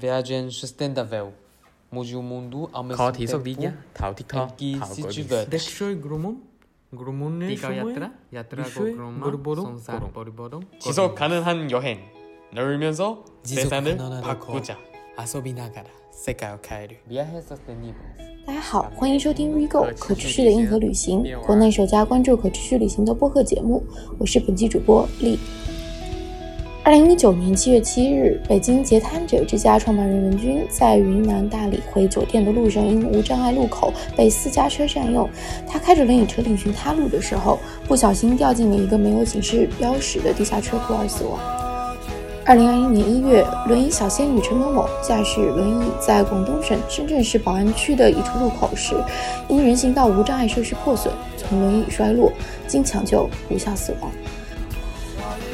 viagem sustentável. Mude o mundo ao mesmo Khó thí tempo sốc tí nhá Thảo TikTok em que Thảo se gọi diverte. Dekshoi grumon, grumon ne Tiga shumoe, yatra, yatra Ishoi, gogroma, gorbodo, sonsa 고로. boribodo. 지속 가능한 여행. 놀면서 지속 세상을 가능하다 바꾸자. 遊びながら世界を変える。 Viajes sostenibles. 大家好，欢迎收听 WeGo 可持续的硬核旅行，国内首家关注可持续旅行的播客节目。我是本期主播丽。 二零一九年七月七日，北京截瘫者之家创办人文军在云南大理回酒店的路上，因无障碍路口被私家车占用，他开着轮椅车另寻他路的时候，不小心掉进了一个没有警示标识的地下车库而死亡。二零二一年一月，轮椅小仙女陈某某驾驶轮椅在广东省深圳市宝安区的一处路口时，因人行道无障碍设施破损，从轮椅摔落，经抢救无效死亡。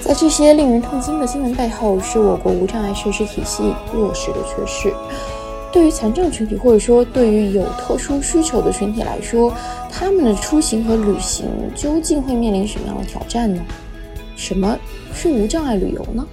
在这些令人痛心的新闻背后，是我国无障碍设施体系落实的缺失。对于残障群体，或者说对于有特殊需求的群体来说，他们的出行和旅行究竟会面临什么样的挑战呢？什么是无障碍旅游呢？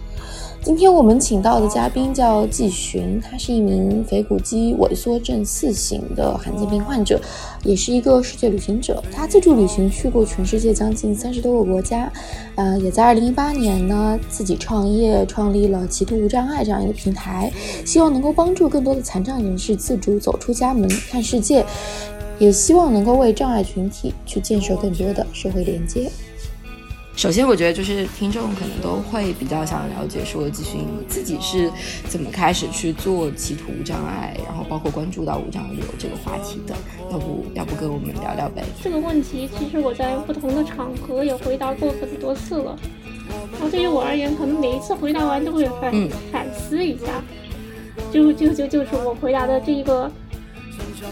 今天我们请到的嘉宾叫季寻，他是一名腓骨肌萎缩症四型的罕见病患者，也是一个世界旅行者。他自助旅行去过全世界将近三十多个国家，呃，也在二零一八年呢自己创业，创立了极度无障碍这样一个平台，希望能够帮助更多的残障人士自主走出家门看世界，也希望能够为障碍群体去建设更多的社会连接。首先，我觉得就是听众可能都会比较想了解，说咨询自己是怎么开始去做歧途无障碍，然后包括关注到无障碍旅游这个话题的。要不要不跟我们聊聊呗？这个问题其实我在不同的场合也回答过很多次了。然后对于我而言，可能每一次回答完都会反、嗯反思一下，就就就就是我回答的这一个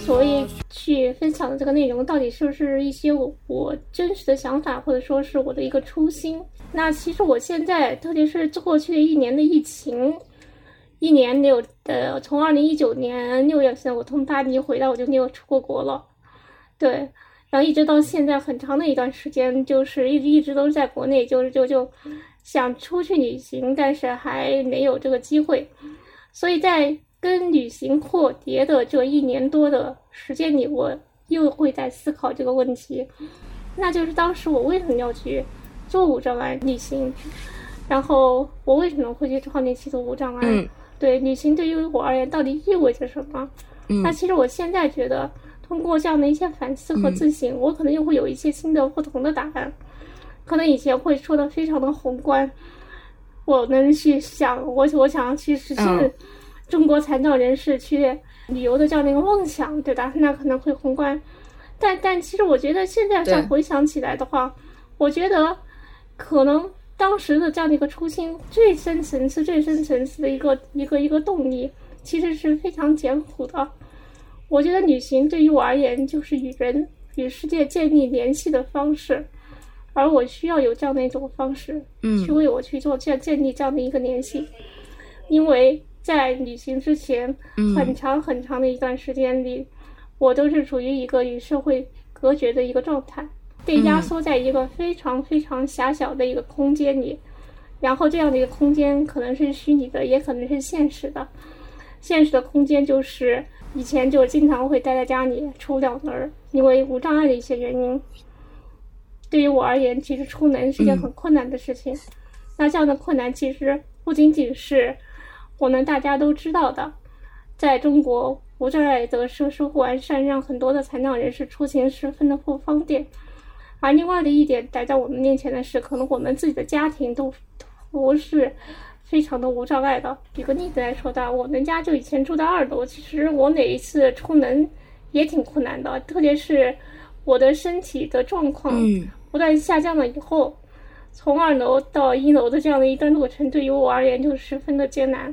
所谓去分享的这个内容，到底是不是一些我我真实的想法，或者说是我的一个初心？那其实我现在，特别是过去一年的疫情，一年没有呃，从二零一九年六月份我从巴黎回来，我就没有出过国了，对。然后一直到现在很长的一段时间，就是一直一直都是在国内，就是就就想出去旅行，但是还没有这个机会。所以在跟旅行阔别的这一年多的时间里，我又会在思考这个问题，那就是当时我为什么要去做无障碍旅行，然后我为什么会去创立奇途无障碍？嗯对旅行对于我而言到底意味着什么？嗯那其实我现在觉得，通过这样的一些反思和自省，我可能又会有一些新的不同的答案。可能以前会说的非常的宏观，我能去想，我我想要去实嗯现中国残障人士去旅游的这样的一个梦想，对吧？那可能会宏观，但但其实我觉得现在再回想起来的话，我觉得可能当时的这样的一个初心，最深层次、最深层次的一个一个一个动力，其实是非常简朴的。我觉得旅行对于我而言，就是与人与世界建立联系的方式，而我需要有这样的一种方式，嗯去为我去做这样建立这样的一个联系，因为在旅行之前，嗯很长很长的一段时间里，我都是处于一个与社会隔绝的一个状态，被压缩在一个非常非常狭小的一个空间里，然后这样的一个空间可能是虚拟的，也可能是现实的。现实的空间就是以前就经常会待在家里出不了门儿，因为无障碍的一些原因。对于我而言，其实出门是件很困难的事情。那这样的困难其实不仅仅是我们大家都知道的，在中国无障碍的设施不完善，让很多的残障人士出行十分的不方便。而另外的一点摆在我们面前的是，可能我们自己的家庭都不是非常的无障碍的。举个例子来说的，我们家就以前住在二楼，其实我哪一次出门也挺困难的，特别是我的身体的状况嗯不断下降了以后，从二楼到一楼的这样的一段路程，对于我而言就十分的艰难。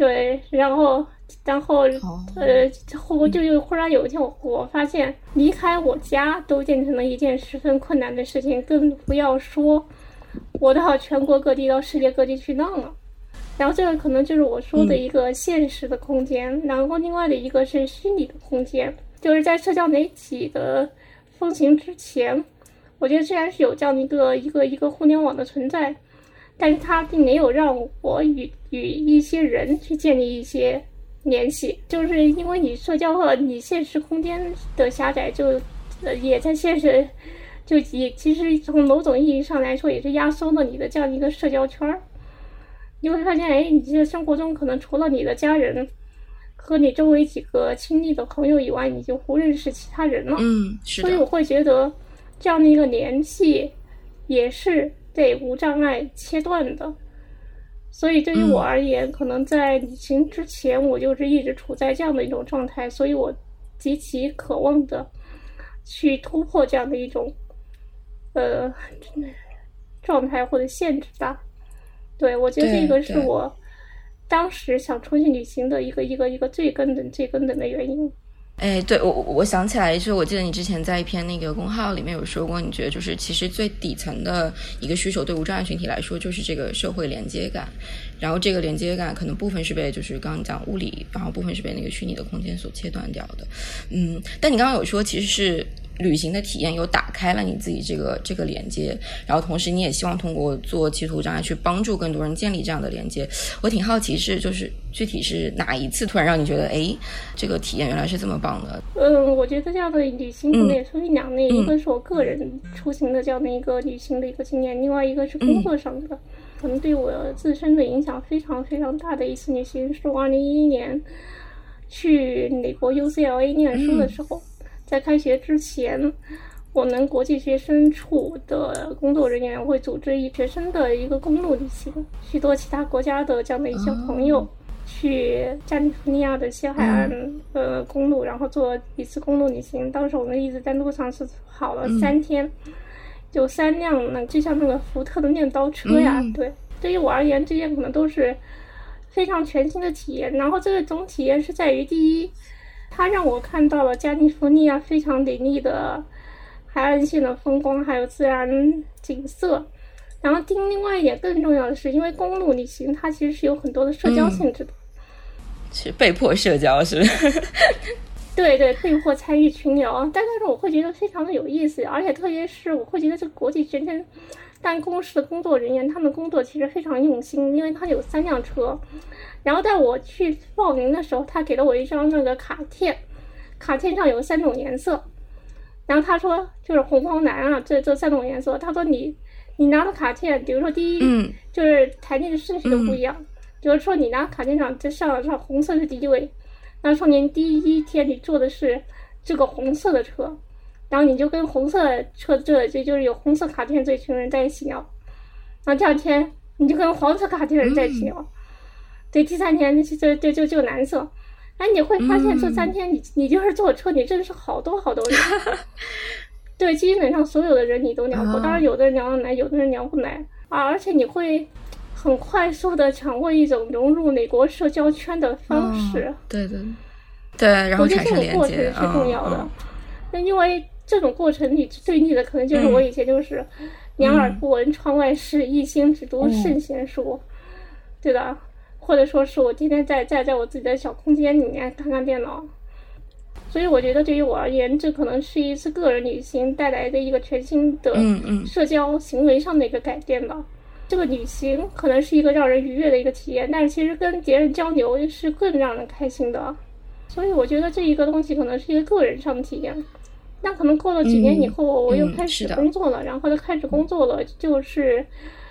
对，然后，然后，哦呃，后就又忽然有一天我，我发现离开我家都变成了一件十分困难的事情，更不要说我到全国各地、到世界各地去浪了。然后这个可能就是我说的一个现实的空间，然后另外的一个是虚拟的空间，就是在社交媒体的风行之前，我觉得虽然是有这样的一个一个一个互联网的存在，但是他并没有让我与与一些人去建立一些联系，就是因为你社交和你现实空间的狭窄，就呃也在现实就也其实从某种意义上来说，也是压缩了你的这样一个社交圈儿。你会发现，哎，你这生活中可能除了你的家人和你周围几个亲密的朋友以外，你就不认识其他人了。嗯，是所以我会觉得这样的一个联系也是被无障碍切断的。所以对于我而言，可能在旅行之前，我就是一直处在这样的一种状态，所以我极其渴望的去突破这样的一种呃状态或者限制吧。对，我觉得这个是我当时想出去旅行的一个一个一个最根本、最根本的原因。哎，对我我想起来，就是我记得你之前在一篇那个公号里面有说过，你觉得就是其实最底层的一个需求，对无障碍群体来说，就是这个社会连接感。然后这个连接感可能部分是被就是刚刚讲物理，然后部分是被那个虚拟的空间所切断掉的。嗯，但你刚刚有说其实是。旅行的体验又打开了你自己这个这个连接，然后同时你也希望通过做企图障碍去帮助更多人建立这样的连接。我挺好奇是就是具体是哪一次突然让你觉得哎这个体验原来是这么棒的？嗯，我觉得这样的旅行可能也分为两类，一个是我个人出行的这样的一个旅行的一个经验，另外一个是工作上的，可能对我自身的影响非常非常大的一次旅行，是我二零一一年去美国 UCLA 念书的时候。在开学之前，我们国际学生处的工作人员会组织一学生的一个公路旅行，许多其他国家的这样的一些朋友去加利福尼亚的西海岸呃公路，然后做一次公路旅行。当时我们一直在路上是跑了三天，有三辆那就像那个福特的面包车呀。对，对于我而言，这些可能都是非常全新的体验。然后这个总体验是在于第一。它让我看到了加利福尼亚非常美丽的海岸线的风光，还有自然景色。然后，另另外一点更重要的是，因为公路旅行它其实是有很多的社交性质的，是被迫社交，是？对对，被迫参与群聊。但是我会觉得非常的有意思，而且特别是我会觉得这个国际学生办公室的工作人员，他们工作其实非常用心，因为他有三辆车。然后在我去报名的时候，他给了我一张那个卡片，卡片上有三种颜色，然后他说就是红黄蓝啊，这这三种颜色。他说你你拿的卡片，比如说第一就是排列的顺序都不一样，比如说你拿卡片上这上上红色是第一位，那说明第一天你坐的是这个红色的车，然后你就跟红色车这就就是有红色卡片这群人在一起聊，然后第二天你就跟黄色卡片的人在一起聊。对，第三天就就就就蓝色，哎，你会发现这三天你你就是坐车，你认识好多好多人。对，基本上所有的人你都聊过，当然有的人聊得来，有的人聊不来啊。而且你会很快速的掌握一种融入美国社交圈的方式。对对对，然后产生连接。我觉得这个过程是重要的。那因为这种过程，你对你的可能就是我以前就是两耳不闻窗外事，一心只读圣贤书，对的。或者说是我天天在在在我自己的小空间里面看看电脑，所以我觉得对于我而言，这可能是一次个人旅行带来的一个全新的社交行为上的一个改变吧。这个旅行可能是一个让人愉悦的一个体验，但是其实跟别人交流是更让人开心的。所以我觉得这一个东西可能是一个个人上的体验。那可能过了几年以后，我又开始工作了，然后就开始工作了，就是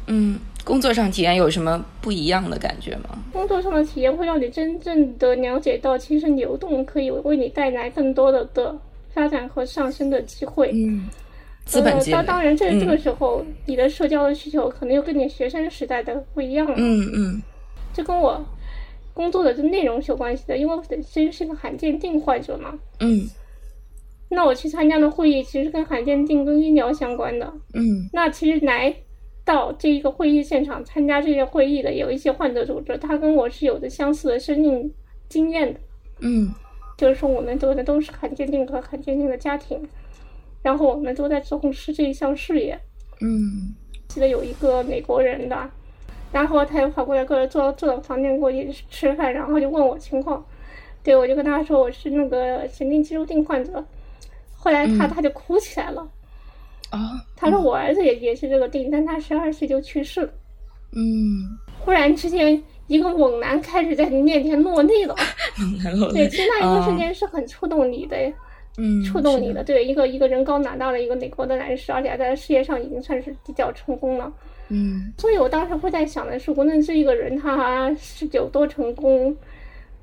嗯。工作上体验有什么不一样的感觉吗？工作上的体验会让你真正的了解到，其实流动可以为你带来更多的的发展和上升的机会。嗯，资本积累。当当然，这这个时候你的社交的需求可能又跟你学生时代的不一样了。嗯嗯，这跟我工作的这内容是有关系的，因为我本身是个罕见病患者嘛。嗯，那我去参加的会议其实跟罕见病跟医疗相关的。嗯，那其实来。到这一个会议现场参加这些会议的有一些患者组织，他跟我是有着相似的生命经验的。嗯，就是说我们都的都是罕见病和罕见病的家庭，然后我们都在从事这一项事业。嗯，记得有一个美国人的，然后他又跑过来过来坐坐到房间过去吃饭，然后就问我情况。对我就跟他说我是那个神经肌肉病患者，后来他他就哭起来了。啊，他说我儿子也也是这个病，但他十二岁就去世了。嗯，忽然之间一个猛男开始在你面前落泪了。对，其实那一个瞬间是很触动你的，嗯，触动你的。对，一个一个人高马大的一个美国的男士，而且在事业上已经算是比较成功了。嗯，所以我当时会在想的是，无论这一个人他是有多成功，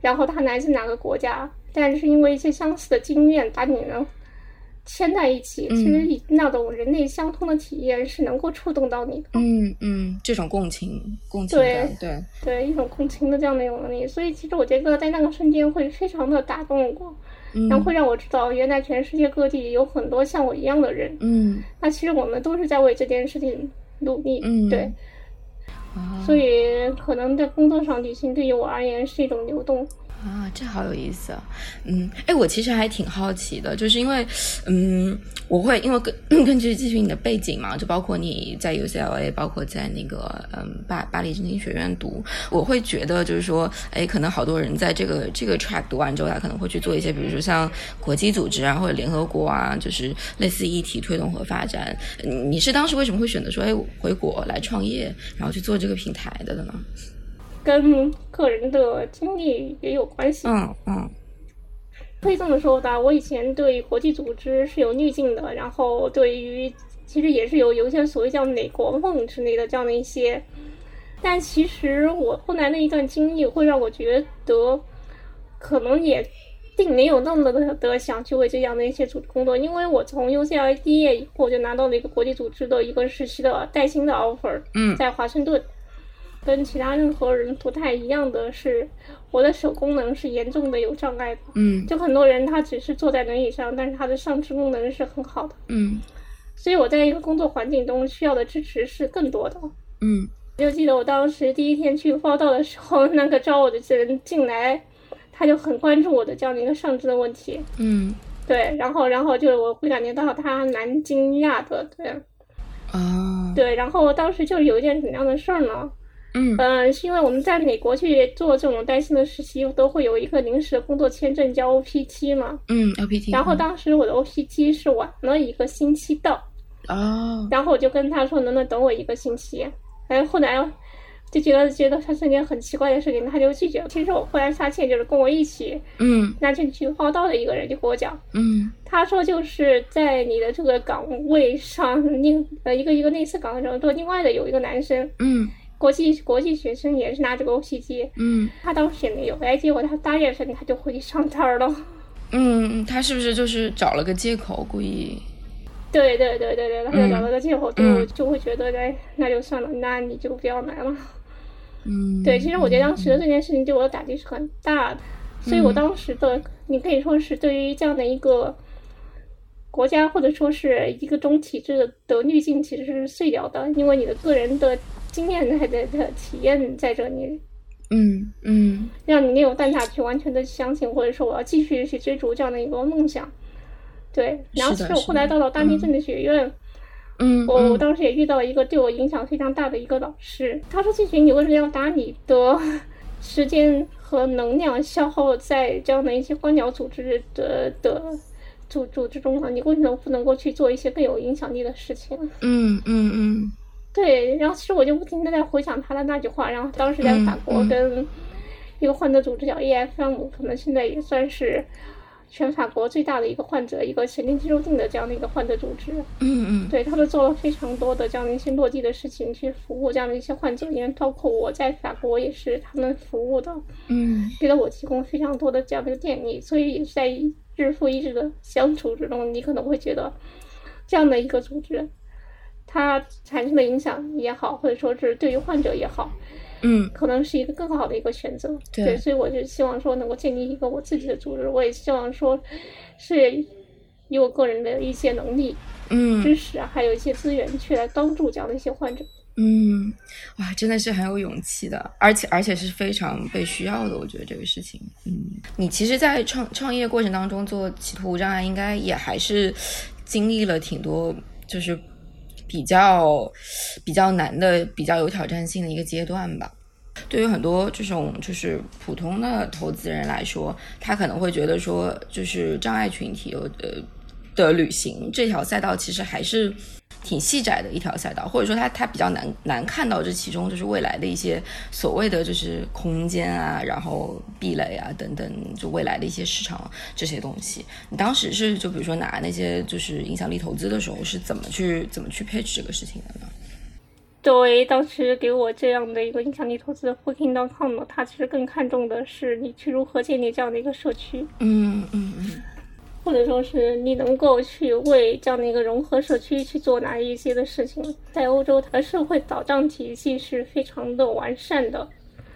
然后他来自哪个国家，但是因为一些相似的经验把你能牵在一起，其实以那种人类相通的体验是能够触动到你的。嗯嗯，这种共情，共情对对对，一种共情的这样的一种能力。所以其实我觉得在那个瞬间会非常的打动我，嗯然后会让我知道，原来全世界各地有很多像我一样的人。嗯那其实我们都是在为这件事情努力。嗯对。所以，可能在工作上，旅行对于我而言是一种流动。啊，这好有意思啊！嗯，哎，我其实还挺好奇的，就是因为，嗯，我会因为根 根据继续你的背景嘛，就包括你在 UCLA，包括在那个嗯巴巴黎政经学院读，我会觉得就是说，哎，可能好多人在这个这个 track 读完之后，他可能会去做一些，比如说像国际组织啊，或者联合国啊，就是类似议题推动和发展。你是当时为什么会选择说，哎，回国来创业，然后去做这个平台的呢？跟个人的经历也有关系。嗯嗯可以这么说吧，我以前对国际组织是有滤镜的，然后对于其实也是有有一些所谓叫美国梦之类的这样的一些，但其实我后来那一段经历会让我觉得，可能也并没有那么的的想去为这样的一些组织工作，因为我从 UCLA 毕业以后就拿到了一个国际组织的一个实习的带薪的 offer，嗯在华盛顿。跟其他任何人不太一样的是，我的手功能是严重的有障碍的。嗯就很多人他只是坐在轮椅上，但是他的上肢功能是很好的，嗯所以我在一个工作环境中需要的支持是更多的。嗯就记得我当时第一天去报道的时候，那个招我的人进来，他就很关注我的这样的一个上肢的问题。嗯对，然后然后就是我会感觉到他蛮惊讶的，对啊对，然后当时就是有一件怎样的事儿呢？嗯嗯，是因为我们在美国去做这种带薪的实习，都会有一个临时的工作签证叫 OPT 嘛。嗯，OPT 然后当时我的 OPT 是晚了一个星期到，哦然后我就跟他说能不能等我一个星期。哎，后来就觉得觉得他是一件很奇怪的事情，他就拒绝了。其实我后来发现，就是跟我一起嗯那天去报道的一个人就跟我讲，嗯他说就是在你的这个岗位上，另呃一个一个类似岗位上，做另外的有一个男生，嗯国际国际学生也是拿这个 OPT，嗯。他当时也没有，哎，结果他大月份他就回去上班了。嗯，他是不是就是找了个借口故意？对对对对对，他就找了个借口，就、嗯。就会觉得，哎，那就算了，那你就不要来了。嗯，对，其实我觉得当时的这件事情对我的打击是很大的，所以我当时的，你可以说是对于这样的一个国家或者说是一个中体制的滤镜其实是碎掉的，因为你的个人的经验在的的体验在这里，嗯嗯让你没有办法去完全的相信，或者说我要继续去追逐这样的一个梦想。对，然后其实我后来到了大地政治学院。嗯，我当时也遇到了一个对我影响非常大的一个老师，他说：“季群，你为什么要把你的时间和能量消耗在这样的一些官僚组织的的组组织中呢？你为什么不能够去做一些更有影响力的事情？”嗯嗯嗯对，然后其实我就不停的在回想他的那句话，然后当时在法国跟一个患者组织叫 EFM，可能现在也算是全法国最大的一个患者一个神经肌肉病的这样的一个患者组织。嗯嗯。对，他们做了非常多的这样的一些落地的事情，去服务这样的一些患者，因为包括我在法国也是他们服务的，嗯。给了我提供非常多的这样的一个便利，所以也是在日复一日的相处之中，你可能会觉得这样的一个组织，它产生的影响也好，或者说是对于患者也好，嗯可能是一个更好的一个选择。对所以我就希望说能够建立一个我自己的组织，我也希望说是以我个人的一些能力。嗯知识啊，还有一些资源去来帮助这样的一些患者。嗯，哇，真的是很有勇气的，而且而且是非常被需要的。我觉得这个事情，嗯，你其实，在创创业过程当中做企图无障碍，应该也还是经历了挺多，就是比较比较难的、比较有挑战性的一个阶段吧。对于很多这种就是普通的投资人来说，他可能会觉得说，就是障碍群体呃的旅行这条赛道，其实还是挺细窄的一条赛道，或者说它它比较难难看到这其中就是未来的一些所谓的就是空间啊，然后壁垒啊等等，就未来的一些市场这些东西。你当时是就比如说拿那些就是影响力投资的时候是怎么去怎么去配置这个事情的呢？对，当时给我这样的一个影响力投资的 Booking.com 呢，它其实更看重的是你去如何建立这样的一个社区，嗯嗯嗯，或者说是你能够去为这样的一个融合社区去做哪一些的事情。在欧洲，它的社会保障体系是非常的完善的。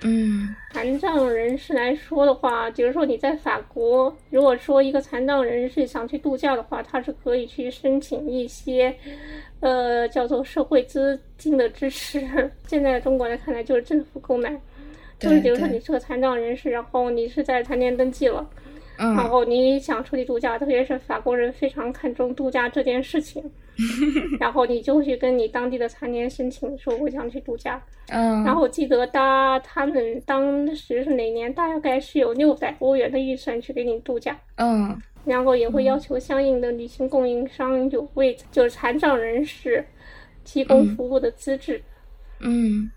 嗯，残障人士来说的话，比如说你在法国，如果说一个残障人士想去度假的话，他是可以去申请一些。呃，叫做社会资金的支持。现在中国来看来，就是政府购买，就是比如说你是个残障人士，然后你是在残联登记了，然后你想出去度假，特别是法国人非常看重度假这件事情，然后你就去跟你当地的残联申请说我想去度假。嗯，然后我记得他他们当时是哪年，大概是有六百欧元的预算去给你度假。嗯。然后也会要求相应的旅行供应商有为就是残障人士提供服务的资质。嗯，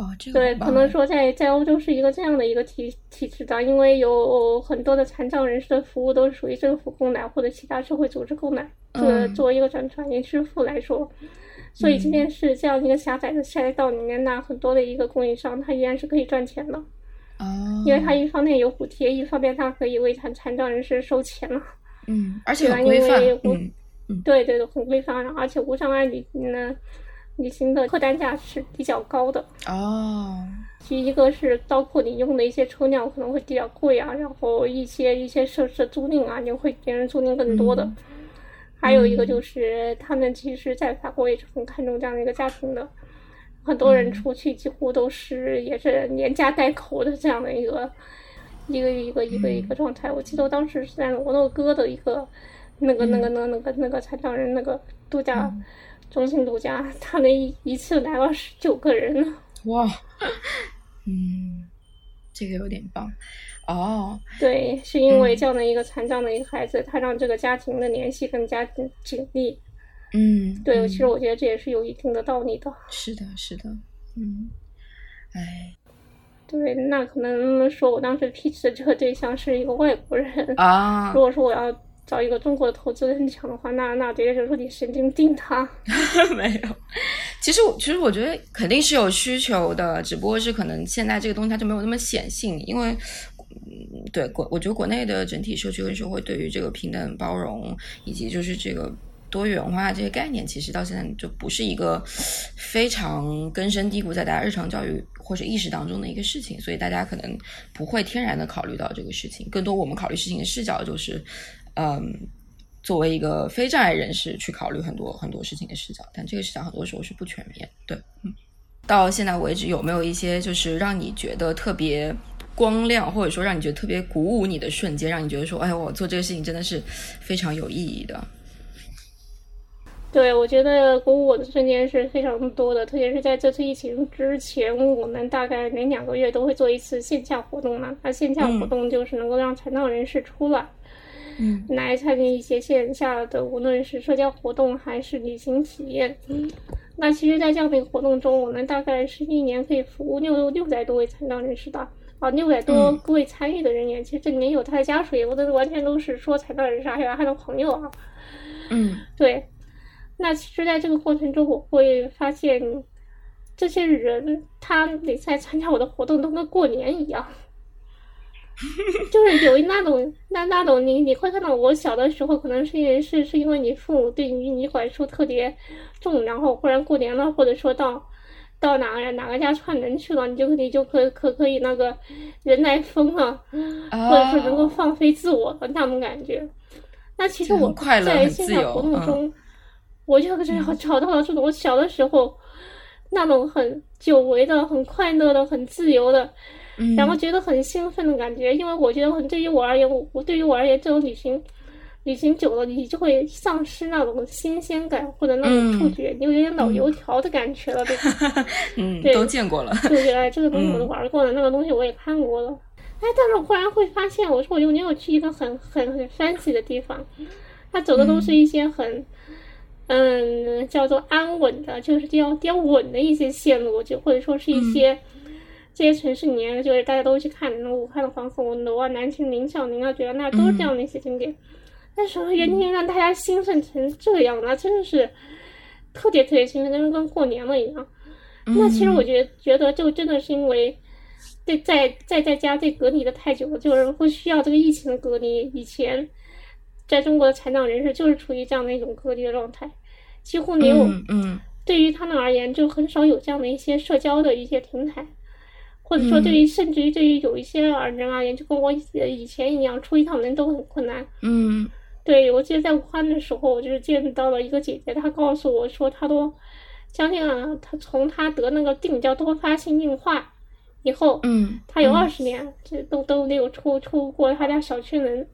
哦，这个对，可能说在在欧洲是一个这样的一个体体制的，因为有很多的残障人士的服务都是属于政府购买或者其他社会组织购买，作作为一个转转业支付来说，所以即便是这样一个狭窄的赛道里面，那很多的一个供应商他依然是可以赚钱的。哦，因为他一方面有补贴，一方面他可以为残残障人士收钱嘛。嗯，而且很规范。嗯嗯，对对对，很规范，而且无障碍旅行呢，旅行的客单价是比较高的。哦，其一个是包括你用的一些车辆可能会比较贵啊，然后一些一些设施租赁啊，你会别人租赁更多的。还有一个就是他们其实，在法国也是很看重这样的一个家庭的。很多人出去几乎都是也是连家带口的这样的一个一个一个一个一个状态。我记得我当时是在摩洛哥的一个那个那个那个那个那个残障人那个度假中心度假，他那一一次来了十九个人呢。哇，嗯，这个有点棒哦。对，是因为这样的一个残障的一个孩子，他让这个家庭的联系更加紧密。嗯，对，其实我觉得这也是有一定的道理的。是的，是的，嗯，哎，对，那可能说我当时 pitch 的这个对象是一个外国人啊。如果说我要找一个中国的投资人讲的话，那那别人说你神经病，他 没有。其实我其实我觉得肯定是有需求的，只不过是可能现在这个东西它就没有那么显性，因为嗯，对国我觉得国内的整体社区跟社会对于这个平等包容以及就是这个。多元化这些概念，其实到现在就不是一个非常根深蒂固在大家日常教育或者意识当中的一个事情，所以大家可能不会天然的考虑到这个事情。更多我们考虑事情的视角就是，嗯，作为一个非障碍人士去考虑很多很多事情的视角，但这个视角很多时候是不全面。对，嗯。到现在为止，有没有一些就是让你觉得特别光亮，或者说让你觉得特别鼓舞你的瞬间，让你觉得说，哎，我做这个事情真的是非常有意义的？对，我觉得鼓舞我的瞬间是非常多的，特别是在这次疫情之前，我们大概每两个月都会做一次线下活动嘛。那线下活动就是能够让残障人士出来，嗯，来参与一些线下的，无论是社交活动还是旅行体验。那其实，在这样的一个活动中，我们大概是一年可以服务六六百多位残障人士的啊，六百多位参与的人员。其实这里面有他的家属，也不都完全都是说残障人士，还有他的朋友啊。嗯，对。那其实，在这个过程中，我会发现，这些人他每次来参加我的活动，都跟过年一样，就是有那种那那种你你会看到，我小的时候可能是因为是是因为你父母对你你管束特别重，然后忽然过年了，或者说到到哪个哪个家串门去了，你就你就可可可以那个人来疯了，或者是能够放飞自我的那种感觉。那其实我在线下活动中。我就是找 找到了这种我小的时候那种很久违的、很快乐的、很自由的，然后觉得很兴奋的感觉。因为我觉得，很对于我而言，我我对于我而言，这种旅行旅行久了，你就会丧失那种新鲜感或者那种触觉，你有点老油条的感觉了，对吧？嗯，都见过了。就觉得这个东西我都玩过了，那个东西我也看过了。哎，但是我忽然会发现，我说我有没有去一个很很很 fancy 的地方？他走的都是一些很。嗯，叫做安稳的，就是比较比较稳的一些线路，就或者说是一些这些城市里面，就是大家都去看那武汉的黄鹤楼啊、南京林小宁啊，觉得那都是这样的一些景点。但是原天让大家兴奋成这样，那真的是特别特别兴奋，跟跟过年了一样。那其实我觉得觉得就真的是因为对在在在家被隔离的太久了，就是不需要这个疫情的隔离。以前在中国的残障人士就是处于这样的一种隔离的状态，几乎没有。嗯，对于他们而言，就很少有这样的一些社交的一些平台，或者说对于甚至于对于有一些人而言，就跟我以前一样，出一趟门都很困难。嗯。对，我记得在武汉的时候，我就是见到了一个姐姐，她告诉我说，她都将近啊，她从她得那个病叫多发性硬化以后，嗯，她有二十年这都都没有出出过她家小区门。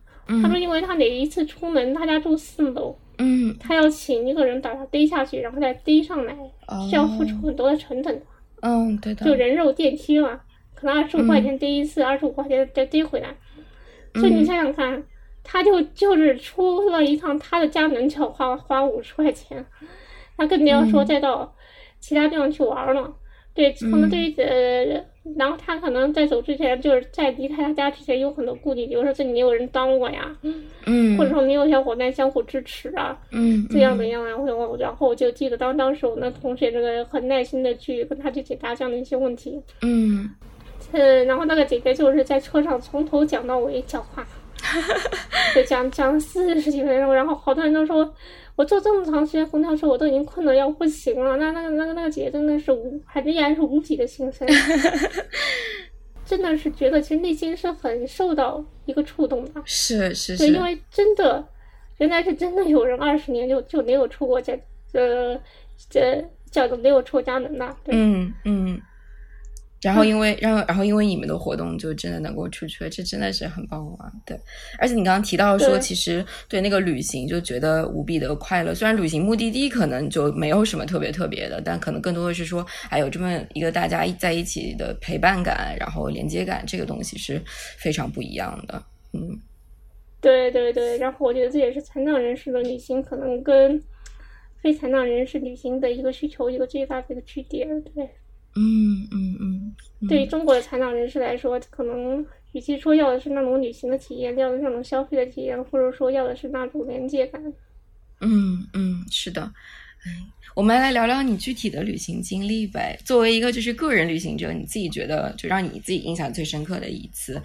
她说，因为她哪一次出门，她家住四楼，嗯，她要请一个人把她背下去，然后再背上来，是要付出很多的成本的。嗯，对的，就人肉电梯嘛，可能二十五块钱跌一次，二十五块钱再跌回来。所以你想想看。他就就是出了一趟他的家门就要花花五十块钱，那更不要说再到其他地方去玩了。对，可能对于呃，然后他可能在走之前，就是在离开他家之前有很多顾虑，比如说这里没有人帮我呀，嗯，或者说没有小伙伴相互支持啊，嗯，这样怎样呀？我然后我就记得当当时我那同学这个很耐心的去跟他去解答这样的一些问题，嗯，呃，然后那个姐姐就是在车上从头讲到尾讲话。就讲讲四十几分钟，然后好多人都说，我坐这么长时间公交车，我都已经困得要不行了。那那个那个那个姐姐真的是无，还依然是无比的心酸，真的是觉得其实内心是很受到一个触动的。是是是，对，因为真的，原来是真的有人二十年就就没有出过家呃这叫做没有出家门呐。嗯嗯。然后因为，然后然后因为你们的活动就真的能够出去，这真的是很棒啊！对，而且你刚刚提到说，其实对那个旅行就觉得无比的快乐。虽然旅行目的地可能就没有什么特别特别的，但可能更多的是说，还有这么一个大家在一起的陪伴感，然后连接感，这个东西是非常不一样的。嗯，对对对。然后我觉得这也是残障人士的旅行可能跟非残障人士旅行的一个需求一个最大的一个区别。对。嗯嗯嗯，对于中国的残障人士来说，可能与其说要的是那种旅行的体验，要的是那种消费的体验，或者说要的是那种连接感。嗯嗯，是的。哎，我们来聊聊你具体的旅行经历呗。作为一个就是个人旅行者，你自己觉得就让你自己印象最深刻的一次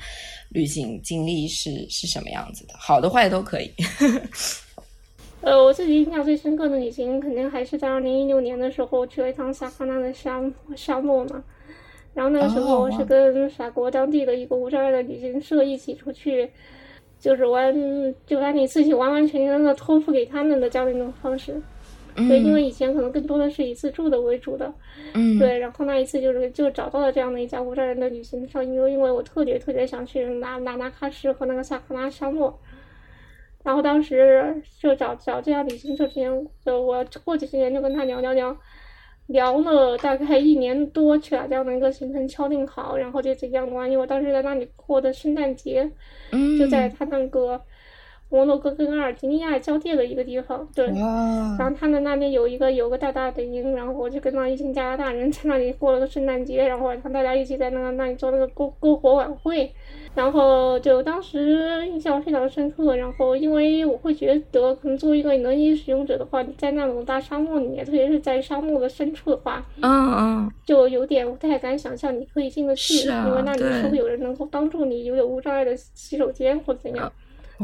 旅行经历是是什么样子的？好的坏的都可以。呃，我自己印象最深刻的旅行，肯定还是在二零一六年的时候去了一趟撒哈拉的沙沙漠嘛。然后那个时候是跟法国当地的一个无障碍的旅行社一起出去，就是完，就把你自己完完全全的托付给他们的这样的一种方式。对，因为以前可能更多的是以自助的为主的。嗯。对，然后那一次就是就找到了这样的一家无障碍的旅行社，因为因为我特别特别想去拿拿拿喀什和那个撒哈拉沙漠。然后当时就找找这家旅行社之前，就我过几十年就跟他聊聊聊，聊了大概一年多，去把这样的一个行程敲定好，然后就怎样的话，因为我当时在那里过的圣诞节，就在他那个摩洛哥跟阿尔及利亚交界的一个地方，对，然后他们那边有一个有个大大的营，然后我就跟那一群加拿大人在那里过了个圣诞节，然后晚上大家一起在那个那里做那个篝篝火晚会。然后就当时印象非常深刻，然后因为我会觉得，可能作为一个轮椅使用者的话，你在那种大沙漠里面，特别是在沙漠的深处的话，嗯嗯，就有点不太敢想象你可以进得去，因为那里是不是有人能够帮助你，有有无障碍的洗手间或怎样？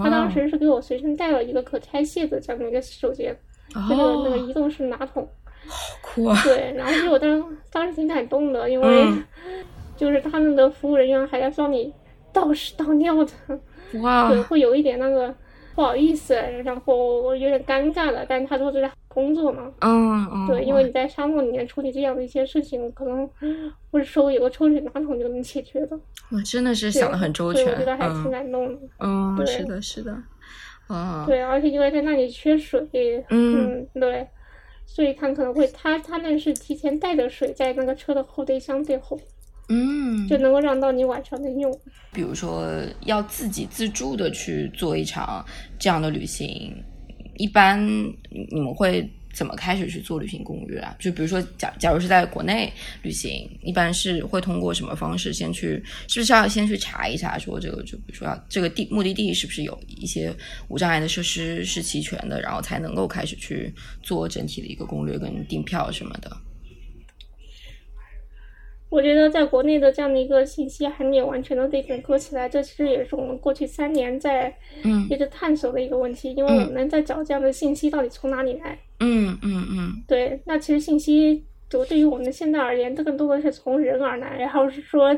他当时是给我随身带了一个可拆卸的这样的一个洗手间，那个那个移动式马桶，好酷啊！对，然后我当当时挺感动的，因为 就是他们的服务人员还在帮你。倒屎倒尿的，哇，对，会有一点那个不好意思，然后有点尴尬了。但他说这是工作嘛，嗯嗯，对，因为你在沙漠里面处理这样的一些事情，可能不是说有个抽水马桶就能解决的。我真的是想的很周全，我觉得还挺感动的。嗯，是的，是的，啊，对，而且因为在那里缺水，嗯，对，所以他可能会，他他那是提前带着水在那个车的后备箱最后。嗯，就能够让到你晚上能用。比如说，要自己自助的去做一场这样的旅行，一般你们会怎么开始去做旅行攻略啊？就比如说，假假如是在国内旅行，一般是会通过什么方式先去？是不是要先去查一查，说这个就比如说要这个地目的地是不是有一些无障碍的设施是齐全的，然后才能够开始去做整体的一个攻略跟订票什么的。我觉得在国内的这样的一个信息还没有完全的被整合起来，这其实也是我们过去三年在嗯一直探索的一个问题，因为我们在找这样的信息到底从哪里来。嗯嗯嗯对，那其实信息就对于我们现在而言，这更多的是从人而来，然后是说，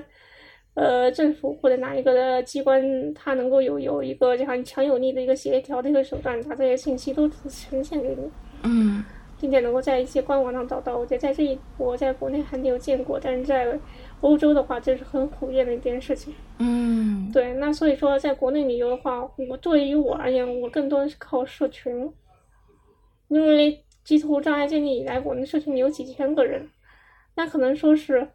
呃，政府或者哪一个的机关，它能够有有一个这样强有力的一个协调的一个手段，把这些信息都呈现给你。嗯并且能够在一些官网上找到。我觉得在这一我在国内还没有见过，但是在欧洲的话，这是很普遍的一件事情。嗯对，那所以说在国内旅游的话，我作为于我而言，我更多的是靠社群，因为基图障碍建立以来，我们社群里有几千个人，那可能说是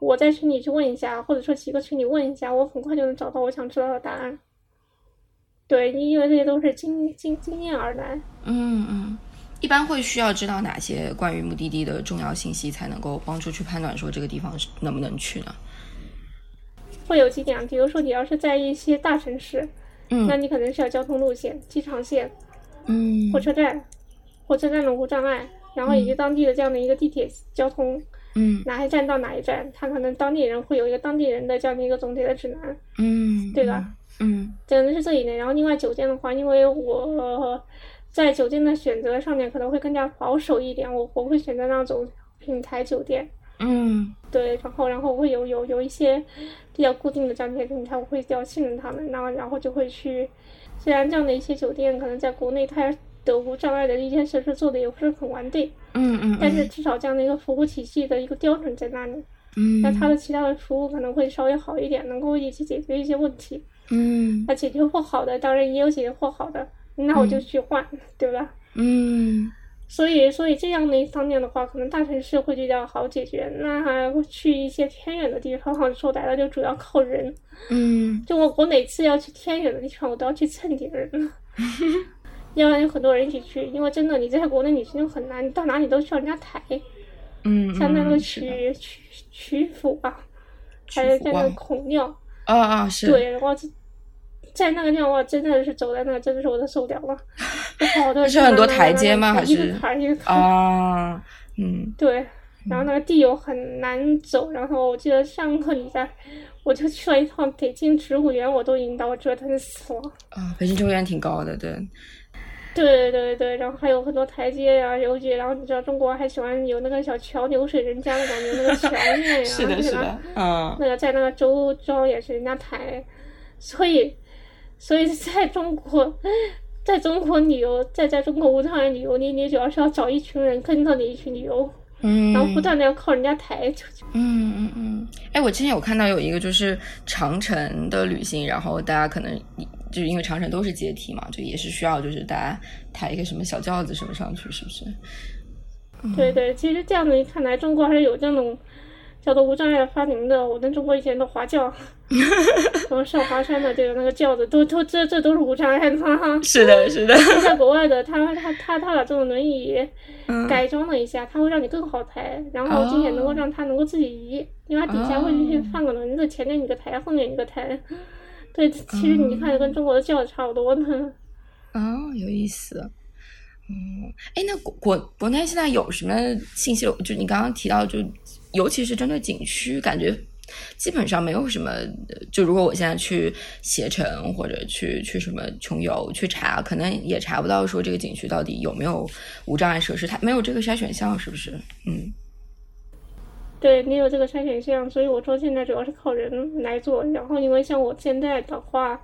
我在群里去问一下，或者说几个群里问一下，我很快就能找到我想知道的答案。对，因为这些都是经经经验而来。嗯嗯。一般会需要知道哪些关于目的地的重要信息，才能够帮助去判断说这个地方能不能去呢？会有几点，比如说你要是在一些大城市，嗯。那你可能是要交通路线、机场线、嗯。火车站、火车站的无障碍，然后以及当地的这样的一个地铁交通，嗯。哪一站到哪一站，它可能当地人会有一个当地人的这样的一个总体的指南，嗯，对吧？嗯。可能是这一类。然后另外酒店的话，因为我在酒店的选择上面可能会更加保守一点，我我会选择那种品牌酒店。嗯对，然后然后会有有有一些比较固定的这样的一些平台，我会比较信任他们，然后然后就会去。虽然这样的一些酒店可能在国内它的无障碍的一些设施做的也不是很完备，嗯嗯，但是至少这样的一个服务体系的一个标准在那里，嗯，那它的其他的服务可能会稍微好一点，能够一起解决一些问题。嗯那解决不好的，当然也有解决不好的，那我就去换，对吧？嗯所以，所以这样的一方面的话，可能大城市会比较好解决。那去一些偏远的地方，好像说白了就主要靠人。嗯就我我每次要去偏远的地方，我都要去蹭点人，要不然有很多人一起去。因为真的你在国内旅行就很难，你到哪里都需要人家抬。嗯，像那个曲曲曲阜啊，曲阜还有在那孔庙，啊啊是，对，然后在那个地方，我真的是走在那，真的是我都受不了。了。有好多是很多台阶吗？还是？啊嗯。对，然后那个地又很难走，然后我记得上个礼拜我就去了一趟北京植物园，我都已经把我折腾死了。啊，北京植物园挺高的，对，对对对，然后还有很多台阶呀、有些，然后你知道中国还喜欢有那个小桥流水人家的感觉，那个桥面呀，是的，是的，嗯那个在那个周庄也是人家抬，所以，所以在中国，在中国旅游，在在中国无障碍旅游，你你主要是要找一群人跟着你一起旅游，嗯，然后不断的要靠人家抬，就嗯嗯嗯，哎，我之前有看到有一个就是长城的旅行，然后大家可能就是因为长城都是阶梯嘛，就也是需要就是大家抬一个什么小轿子什么上去，是不是？对对，其实这样子一看来，中国还是有这种叫做无障碍发明的。我跟中国以前的华轿，然后上华山的这个那个轿子，都都这这都是无障碍的哈。是的，是的，在国外的，他他他他把这种轮椅嗯改装了一下，它会让你更好抬，然后并且能够让它能够自己移，因为它底下会去放个轮子，前面一个抬，后面一个抬。对，其实你看跟中国的轿子差不多呢。哦，有意思。嗯，哎，那国国国内现在有什么信息？就你刚刚提到，就尤其是针对景区，感觉基本上没有什么。呃就如果我现在去携程或者去去什么穷游去查，可能也查不到说这个景区到底有没有无障碍设施，它没有这个筛选项，是不是？嗯对你有这个筛选项，所以我说现在主要是靠人来做。然后因为像我现在的话，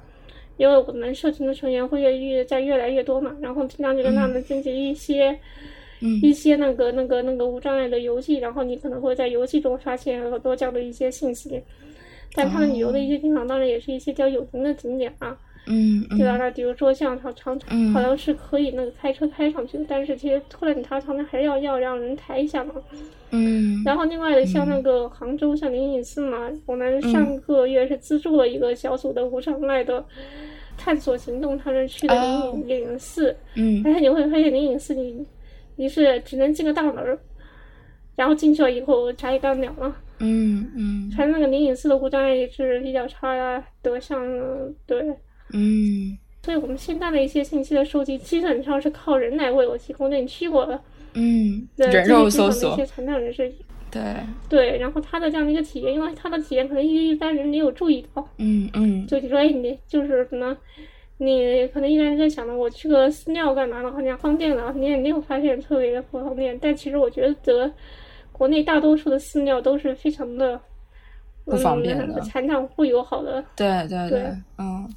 因为我们社群的成员会越越在越来越多嘛，然后经常就跟他们进行一些、嗯一些那个那个那个无障碍的游戏，然后你可能会在游戏中发现很多这样的一些信息。但他们旅游的一些地方，当然也是一些比较有名的景点啊，嗯对吧？嗯那比如说像长长嗯。城，好像是可以那个开车开上去的，但是其实突然你爬长城还是要要让人抬一下嘛。嗯。然后另外的像那个杭州像灵隐寺嘛，我们上个月是资助了一个小组的无障碍的探索行动，他们去的灵隐寺，嗯。而且你会发现灵隐寺里里你是只能进个大门，然后进去了以后啥也干不了了。嗯嗯，他那个灵隐寺的古障碍也是比较差呀，德像对，嗯。所以我们现在的一些信息的收集基本上是靠人来为我提供的。你去过的，嗯，对人肉搜索一些，残障人士，对，对，然后他的这样的一个体验，因为他的体验可能一一般人没有注意到，嗯嗯。就你说，哎，你就是可能你可能一开始在想着，我去个寺庙干嘛呢？好像方便了，你也没有发现特别的不方便。但其实我觉得，国内大多数的寺庙都是非常的不方便的嗯、残障不友好的。对对对嗯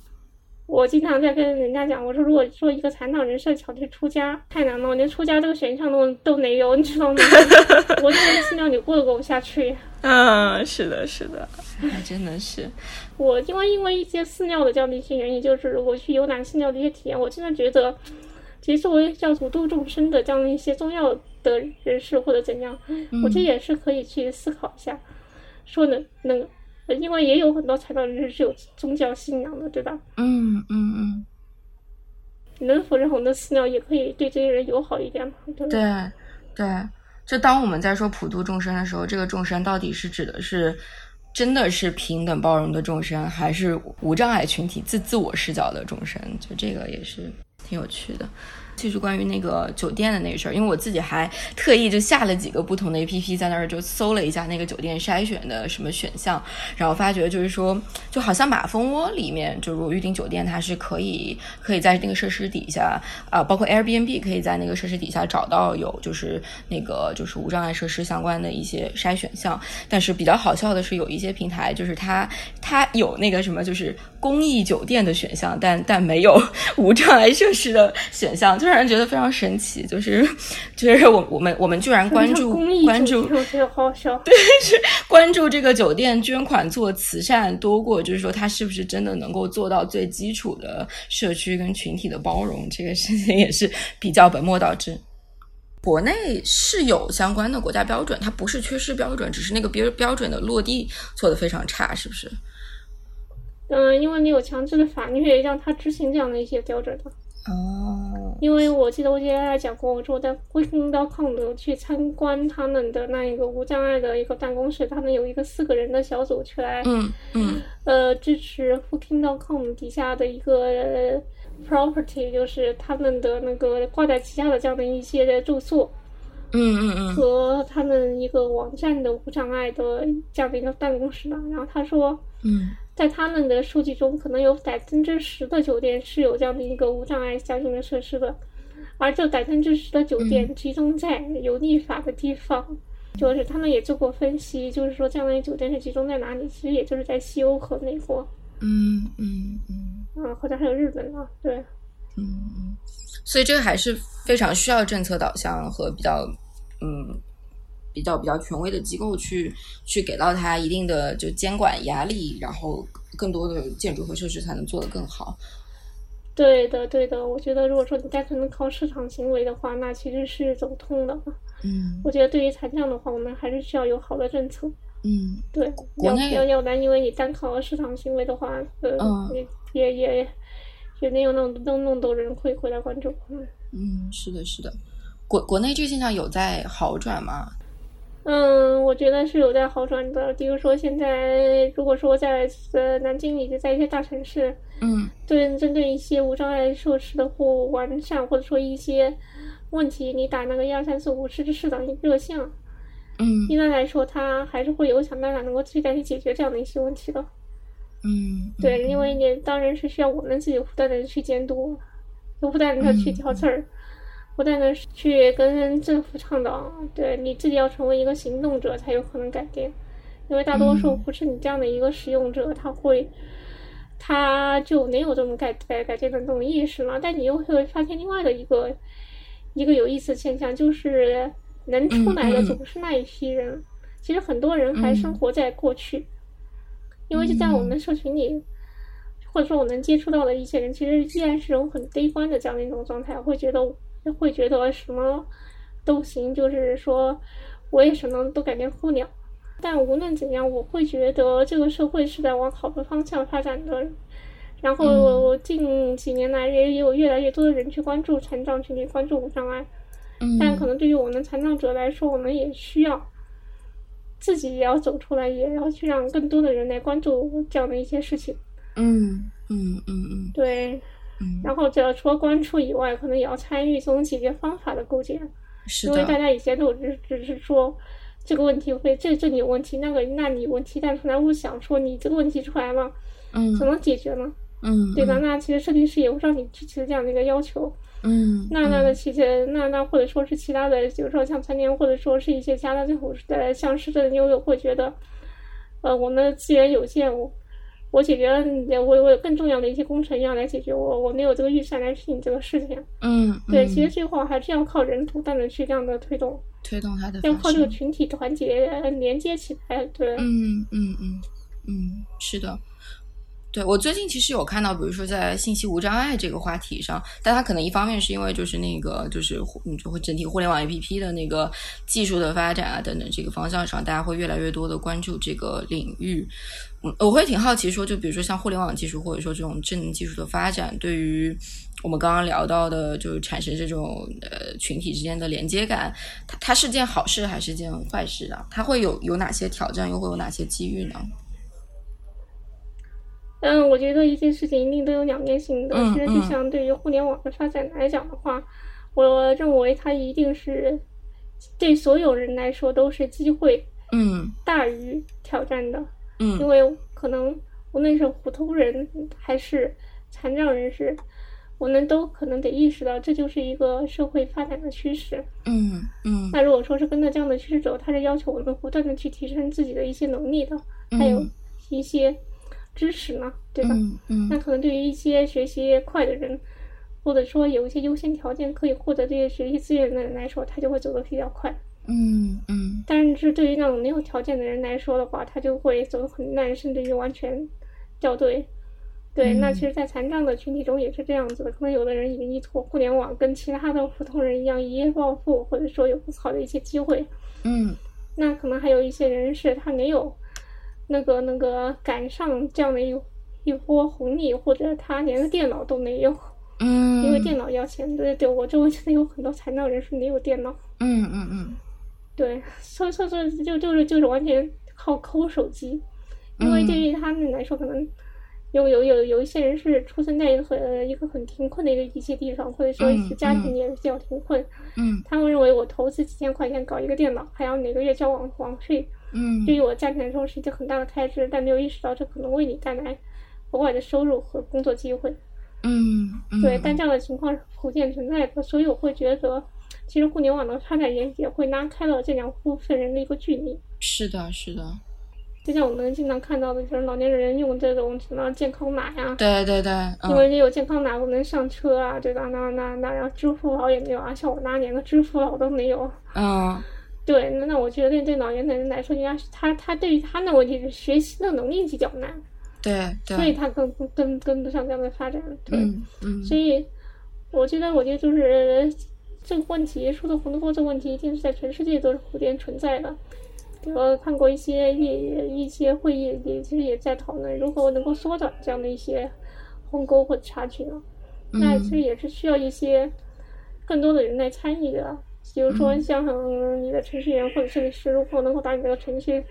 我经常在跟人家讲，我说如果说一个残障人士想去出家，太难了，我连出家这个选项都都没有，你知道吗？我这个寺庙你过都过不下去。嗯，是的，是的，还真的是，我因为因为一些寺庙的这样的一些原因，就是我去游览寺庙的一些体验，我真的觉得，其实作为像普度众生的这样的一些重要的人士或者怎样，我这也是可以去思考一下，说能能，因为也有很多残障人士是有宗教信仰的，对吧？嗯嗯嗯，能否让我们的寺庙也可以对这些人友好一点嘛？对？对对，就当我们在说普度众生的时候，这个众生到底是指的是真的是平等包容的众生，还是无障碍群体自自我视角的众生？就这个也是挺有趣的。就是关于那个酒店的那个事儿，因为我自己还特意就下了几个不同的 A P P，在那儿就搜了一下那个酒店筛选的什么选项，然后发觉就是说，就好像马蜂窝里面，就如果预订酒店，它是可以可以在那个设施底下啊、包括 Airbnb 可以在那个设施底下找到有就是那个就是无障碍设施相关的一些筛选项，但是比较好笑的是，有一些平台就是它它有那个什么就是公益酒店的选项，但但没有无障碍设施的选项，就让人觉得非常神奇。就是就是我我们我们居然关注公益关注酒店我觉得好好笑。关注这个酒店捐款做慈善多过，就是说它是不是真的能够做到最基础的社区跟群体的包容，这个事情也是比较本末倒置。国内是有相关的国家标准，它不是缺失标准，只是那个标标准的落地做的非常差，是不是？嗯，因为你有强制的法律让他执行这样的一些标准的。哦，因为我记得我之前还讲过，我说我在 Booking.com 有去参观他们的那一个无障碍的一个办公室，他们有一个四个人的小组去来，嗯嗯。呃，支持 Booking.com 底下的一个呃 property，就是他们的那个挂在旗下的这样的一些的住宿嗯嗯嗯。和他们一个网站的无障碍的这样的一个办公室嘛。然后他说，嗯在他们的数据中，可能有百分之十的酒店是有这样的一个无障碍相应的设施的，而这百分之十的酒店集中在有立法的地方。就是他们也做过分析，就是说这样的酒店是集中在哪里？其实也就是在西欧和美国，嗯嗯嗯嗯，或者还有日本啊，对，嗯嗯，所以这个还是非常需要政策导向和比较嗯。比较比较权威的机构去去给到它一定的就监管压力，然后更多的建筑和设施才能做得更好。对的，对的。我觉得如果说你单纯的靠市场行为的话，那其实是走不通的。嗯我觉得对于残障的话，我们还是需要有好的政策。嗯对，要国内要要不然，因为你单靠市场行为的话，呃，嗯也也也也没有那么那么多人会回来关注。嗯嗯，是的，是的。国国内这个现象有在好转吗？嗯，我觉得是有在好转的。比如说，现在如果说在呃南京以及在一些大城市，嗯对针对一些无障碍设施的或完善，或者说一些问题，你打那个一二三四五市市长热线，嗯一般来说，他还是会有想办法能够去再去解决这样的一些问题的。嗯，对，因为你当然是需要我们自己不断的去监督，不断的去挑刺儿，不断的去跟政府倡导，对你自己要成为一个行动者才有可能改变，因为大多数嗯。不是你这样的一个使用者，他会。他就没有这种改改改变的这种意识嘛，但你又会发现另外的一个一个有意思的现象，就是能出来的总是那一批人。其实很多人还生活在过去，因为就在我们的社群里，或者说我能接触到的一些人，其实依然是有很悲观的这样的一种状态，会觉得会觉得什么都行，就是说我也什么都改变不了。但无论怎样，我会觉得这个社会是在往好的方向发展的。然后近几年来，也有越来越多的人去关注残障群体，关注无障碍。嗯，但可能对于我们残障者来说，我们也需要自己也要走出来，也要去让更多的人来关注这样的一些事情。嗯嗯嗯嗯对，嗯，然后这要除了关注以外，可能也要参与这种解决方法的构建。是因为大，家以前都只只是说这个问题会这这里有问题，那个那里有问题，但从来不想说你这个问题出来了嗯怎么解决呢？嗯，对吧？那其实设计师也会让你提起这样的一个要求。嗯，那那那其实那那或者说是其他的，比如说像餐厅，或者说是一些其他的政府的像市政悠悠会觉得，呃，我们的资源有限，我我解决了我我有更重要的一些工程要来解决，我我没有这个预算来去你这个事情。嗯，对，嗯其实最后还是要靠人不断的去这样的推动，推动它的要靠这个群体团结呃连接起来。对，嗯嗯嗯嗯，是的。对我最近其实有看到，比如说在信息无障碍这个话题上，但它可能一方面是因为就是那个就是互嗯就会整体互联网 APP 的那个技术的发展啊等等这个方向上，大家会越来越多的关注这个领域。嗯，我会挺好奇说，就比如说像互联网技术或者说这种智能技术的发展，对于我们刚刚聊到的，就是产生这种呃群体之间的连接感，它它是件好事还是件坏事啊？它会有有哪些挑战，又会有哪些机遇呢？嗯，我觉得一件事情一定都有两面性的。嗯其实就嗯像对于互联网的发展来讲的话，我认为它一定是对所有人来说都是机会嗯大于挑战的。因嗯为可能无论是普通人还是残障人士，我们都可能得意识到，这就是一个社会发展的趋势。嗯嗯那如果说是跟着这样的趋势走，它是要求我们不断的去提升自己的一些能力的，还有嗯一些知识呢，对吧？嗯嗯那可能对于一些学习快的人，或者说有一些优先条件可以获得这些学习资源的人来说，他就会走得比较快。嗯嗯但是对于那种没有条件的人来说的话，他就会走得很慢，甚至于完全掉队。对，嗯那其实，在残障的群体中也是这样子的。可能有的人已经依托互联网，跟其他的普通人一样一夜暴富，或者说有不好的一些机会。嗯那可能还有一些人是他没有那个那个赶上这样的一一波红利，或者他连个电脑都没有，嗯，因为电脑要钱。对对，我周围真的有很多残障人士没有电脑。嗯嗯嗯对，所以所以所以就就是就是完全靠抠手机，因为对于他们来说，可能有有有有一些人是出生在一个很一个很贫困的一个一些地方，或者说嗯是家庭也比较贫困，嗯。他们认为我投资几千块钱搞一个电脑，还要每个月交网网费，嗯。对于我家庭来说是一个很大的开支，但没有意识到这可能为你带来额外的收入和工作机会。嗯嗯，对，但这样的情况是普遍存在的，所以我会觉得，其实互联网的发展也也会拉开了这两部分人的一个距离。是的是的，就像我们经常看到的，就是老年人用这种什么健康码呀，对对对，因为嗯你有健康码我能上车啊，对吧？那那那，然后支付宝也没有啊，像我那连个支付宝都没有。嗯对，那那我觉得对对老年人来说，应该是他他对于他的问题是学习的能力比较难，对所以，他跟跟跟不上这样的发展。对，嗯嗯所以我觉得，我觉得就是这个问题，数字红多这个问题，一定是在全世界都是普遍存在的。我看过一些业一些会议，也其实也在讨论如何能够缩短这样的一些鸿沟或者差距呢。那其实也是需要一些更多的人来参与的，比如说像你的程序员或者设计师，如果能够把你的程序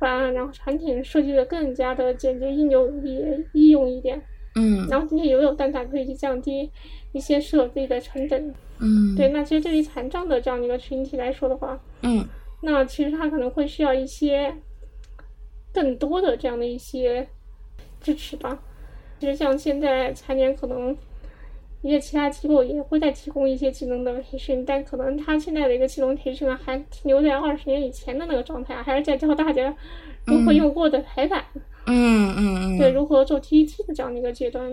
方案然后产品设计的更加的简洁易用易易用一点，嗯然后今天也有办法可以去降低一些设备的成本。嗯。对，那其实对于残障的这样一个群体来说的话，嗯。那其实他可能会需要一些更多的这样的一些支持吧。其实像现在残联可能一些其他机构也会在提供一些技能的培训，但可能他现在的一个技能培训啊，还停留在二十年以前的那个状态，还是在教大家如何用 Word 排版，嗯嗯嗯，对，如何做 PPT 的这样的一个阶段。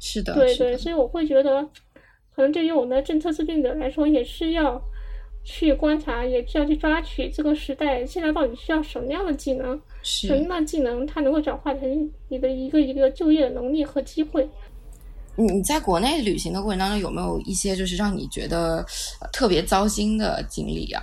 是的，对对，所以我会觉得，可能对于我们的政策制定者来说，也是要去观察，也是要去抓取这个时代现在到底需要什么样的技能，什么样的技能它能够转化成你的一个一个就业的能力和机会。你你在国内旅行的过程当中，有没有一些就是让你觉得呃特别糟心的经历啊？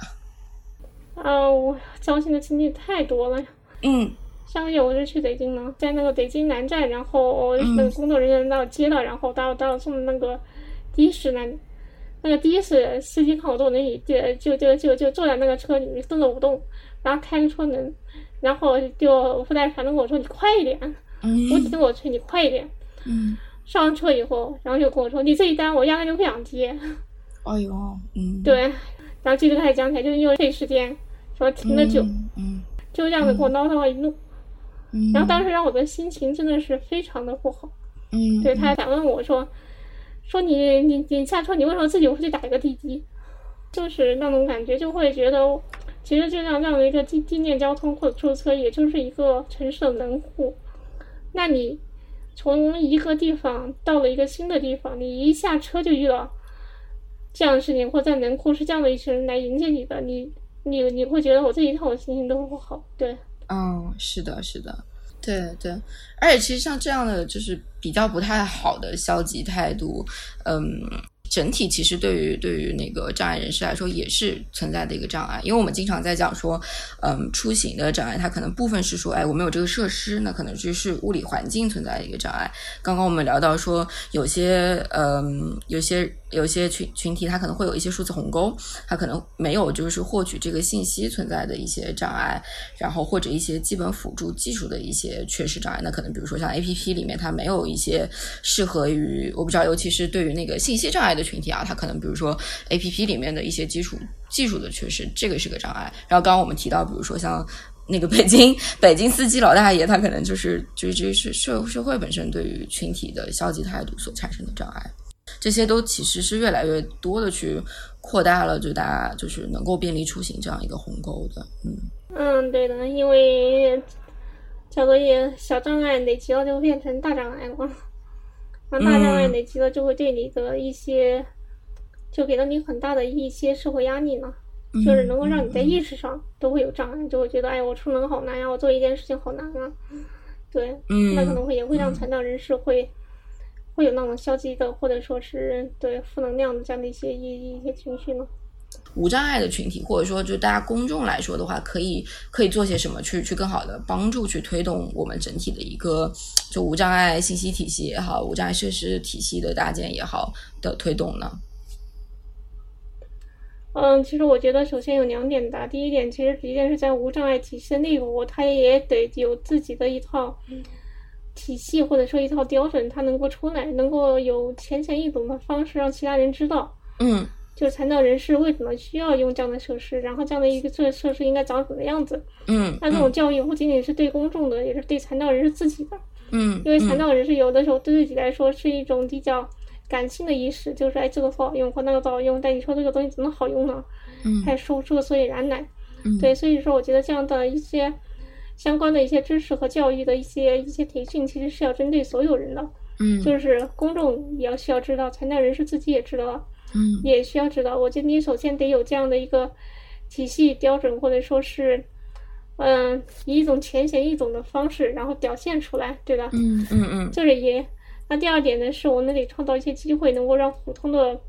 啊、我糟心的经历太多了。嗯上个月我是去北京了，在那个北京南站，然后嗯那个工作人员把我接了，然后把我把我送到那个的士那里。那个的士司机看我坐轮椅，就就就就就坐在那个车里面动都不动，然后开个车门，然后就副驾驶跟我说：“你快一点。”嗯我只跟我催你快一点。嗯，上完车以后，然后就跟我说：“你这一单我压根就不想接。哎呦，嗯，”对，然后接着开始讲起来，就是因为费时间，说停的久，嗯就这样子给我唠叨了一路。嗯，然后当时让我的心情真的是非常的不好。嗯，对他还反问我说：“说你你你下车，你为什么自己不去打一个滴滴？”就是那种感觉，就会觉得，其实就像这样的一个地地面交通或者出租车，也就是一个城市的门户。那你从一个地方到了一个新的地方，你一下车就遇到这样的事情，或在门户是这样的一群人来迎接你的，你你你会觉得我这一趟我心情都不好。对，嗯，是的，是的，对对，而且其实像这样的就是比较不太好的消极态度，嗯。整体其实对于对于那个障碍人士来说也是存在的一个障碍，因为我们经常在讲说，嗯，出行的障碍，它可能部分是说，哎，我们有这个设施，那可能就是物理环境存在的一个障碍。刚刚我们聊到说，有些嗯，有些有些群群体，它可能会有一些数字鸿沟，它可能没有就是获取这个信息存在的一些障碍，然后或者一些基本辅助技术的一些缺失障碍。那可能比如说像 A P P 里面，它没有一些适合于我不知道，尤其是对于那个信息障碍的群体啊，它可能比如说 A P P 里面的一些基础技术的缺失，这个是个障碍。然后刚刚我们提到，比如说像那个北京 北京司机老大爷，他可能就是就是这是社社会本身对于群体的消极态度所产生的障碍。这些都其实是越来越多的去扩大了，就大家就是能够便利出行这样一个鸿沟的，嗯嗯，对的，因为叫做也小障碍累积了就变成大障碍了，然后大障碍嗯累积了就会对你的一些，就给了你很大的一些社会压力呢，就是能够让你在意识上都会有障碍，就会觉得哎，我出门好难呀，我做一件事情好难啊，对，嗯，那可能会也会让残障人士会。会有那种消极的，或者说是对负能量的这样的一些一一些情绪呢。无障碍的群体，或者说就大家公众来说的话，可以可以做些什么去去更好的帮助去推动我们整体的一个就无障碍信息体系也好，无障碍设施体系的搭建也好的推动呢？嗯，其实我觉得首先有两点吧。第一点，其实即便是在无障碍体系的内部，它也得有自己的一套体系或者说一套标准，它能够出来，能够有浅显易懂的方式让其他人知道，嗯就是残障人士为什么需要用这样的设施，然后这样的一个设设施应该长什么样子。嗯，那这种教育不仅仅是对公众的，也是对残障人士自己的。嗯，因为残障人士有的时候对自己来说是一种比较感性的意识，就是哎这个不好用或那个不好用，但你说这个东西怎么好用呢？嗯还说出个所以然来。嗯对，所以说我觉得这样的一些相关的一些知识和教育的一些一些培训，其实是要针对所有人的，嗯就是公众也要需要知道，残障人士自己也知道，嗯也需要知道。我觉得你首先得有这样的一个体系标准，或者说是。嗯，以一种浅显易懂的方式，然后表现出来，对吧？嗯嗯嗯这是一。那第二点呢，是我们得创造一些机会，能够让普通的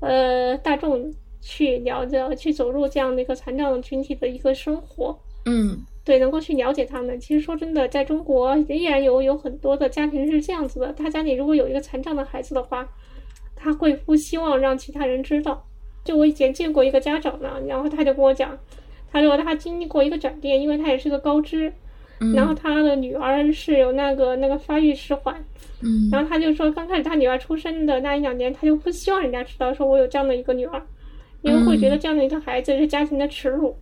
呃大众去了解、去走入这样的一个残障群体的一个生活，嗯对，能够去了解他们。其实说真的，在中国依然有有很多的家庭是这样子的，他家里如果有一个残障的孩子的话，他会不希望让其他人知道。就我以前见过一个家长呢，然后他就跟我讲，他说他经历过一个转变，因为他也是个高知，嗯，然后他的女儿是有那个那个发育迟缓，嗯然后他就说，刚开始他女儿出生的那一两年，他就不希望人家知道说我有这样的一个女儿，因为会觉得这样的一个孩子是家庭的耻辱。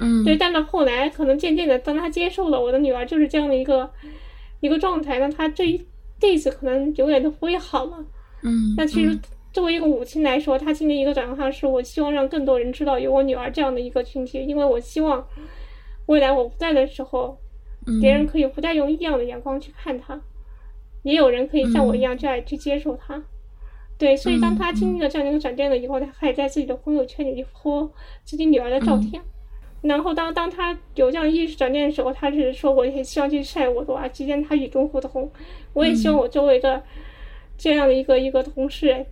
嗯对，但是后来可能渐渐的，当他接受了我的女儿就是这样的一个一个状态，那他这一辈子可能永远都不会好了。嗯，那其实作为一个母亲来说，她经历一个转化，是我希望让更多人知道有我女儿这样的一个群体，因为我希望未来我不在的时候，嗯别人可以不再用异样的眼光去看她，也有人可以像我一样去爱去接受她。对，所以当她经历了这样的一个转变了以后，她开始在自己的朋友圈里泼自己女儿的照片。然后当当他有这样意识转变的时候，他是说我也希望去晒我的娃，期间他与众不同。我也希望我周围的这样的一个一个同事、嗯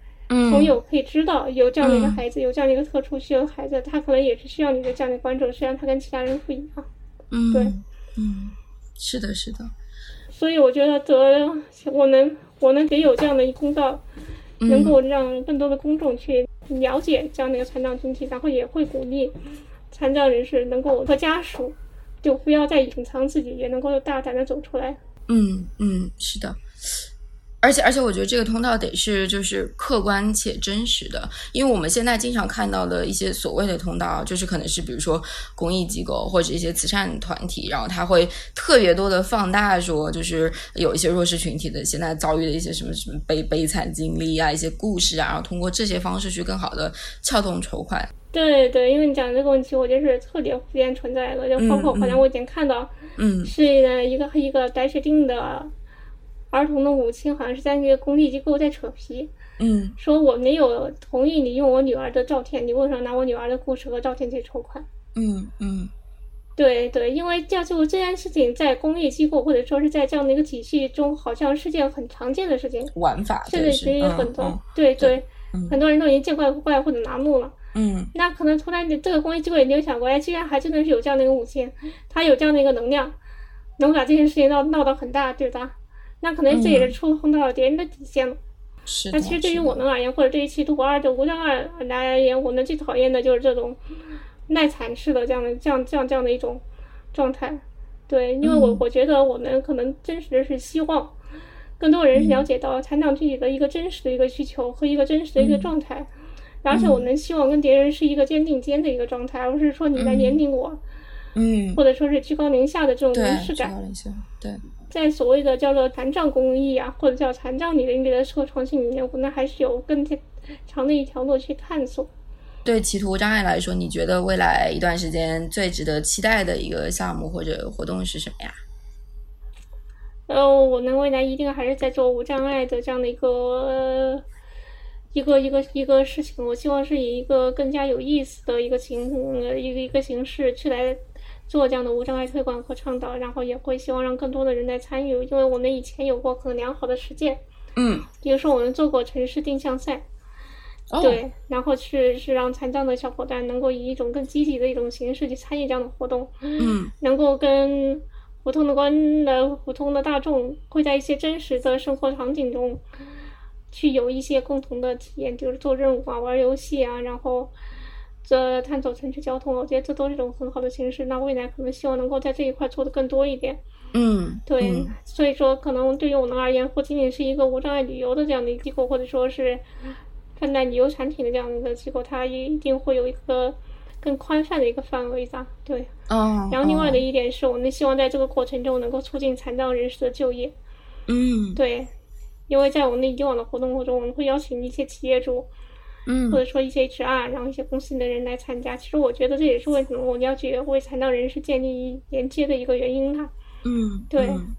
朋友可以知道有这样的一个嗯孩子，有这样的一个特殊需要的孩子，他可能也是需要你的这样的关注，虽然他跟其他人不一样。嗯。对。嗯，是的，是的，所以我觉得得我能我能给有这样的一公道，能够让更多的公众去了解这样的一个残障群体，然后也会鼓励残障人士能够和家属就不要再隐藏自己，也能够大胆的走出来。嗯嗯，是的。而且而且，我觉得这个通道得是就是客观且真实的，因为我们现在经常看到的一些所谓的通道，就是可能是比如说公益机构或者一些慈善团体，然后他会特别多的放大说，就是有一些弱势群体的现在遭遇的一些什么什么悲悲惨经历啊，一些故事啊，然后通过这些方式去更好的撬动筹款。对对，因为你讲这个问题，我觉得是特别普遍存在的，就包括好像我已经看到，嗯是一个一个白血病的。儿童的母亲好像是在那个公益机构在扯皮，嗯说我没有同意你用我女儿的照片，你为什么拿我女儿的故事和照片去筹款？嗯嗯对对，因为这就这件事情在公益机构或者说是在这样的一个体系中，好像是件很常见的事情，玩法甚至于很多、嗯对对，嗯很多人都已经见怪不怪或者麻木了。嗯那可能突然这个公益机构也没有想过，哎，居然还真的是有这样的一个母亲，她有这样的一个能量，能把这件事情闹闹到很大，对吧？那可能这也是触碰到了别人的底线了。是的。那其实对于我们而言，或者对于其图二的无障碍来而言，我们最讨厌的就是这种耐惨式的这样的这样这样这样的一种状态。对，因为我嗯我觉得我们可能真实的是希望更多人了解到残障群体的一个真实的一个需求和一个真实的一个状态，而且我们希望跟别人是一个肩并肩的一个状态，而不是说你来年龄我，嗯，或者说是居高临下的这种对凝视，感。对，在所谓的叫做残障公益啊，或者叫残障领域的社会创新里面，我们还是有更长的一条路去探索。对歧途无障碍来说，你觉得未来一段时间最值得期待的一个项目或者活动是什么呀？呃，我们未来一定还是在做无障碍的这样的一个、呃一个一个一个事情。我希望是以一个更加有意思的一个形呃一个一个形式去来做这样的无障碍推广和倡导，然后也会希望让更多的人来参与，因为我们以前有过很良好的实践，嗯，比如说我们做过城市定向赛。哦，对，然后去是让残障的小伙伴能够以一种更积极的一种形式去参与这样的活动，嗯 能够跟普通的观的普通的大众会在一些真实的生活场景中，去有一些共同的体验，就是做任务啊、玩游戏啊，然后这探索城市交通，我觉得这都是一种很好的形式。那未来可能希望能够在这一块做的更多一点。嗯，对，嗯所以说可能对于我们而言，不仅仅是一个无障碍旅游的这样的一个机构，或者说是看待旅游产品的这样的一个机构，它也一定会有一个更宽泛的一个范围的。对，哦，然后另外的哦，一点是我们希望在这个过程中能够促进残障人士的就业。嗯对，因为在我们的以往的活动中，我们会邀请一些企业主，嗯或者说一些 HR，然后一些公司的人来参加。其实我觉得这也是为什么我们要去为残障人士建立连接的一个原因呢。嗯，对嗯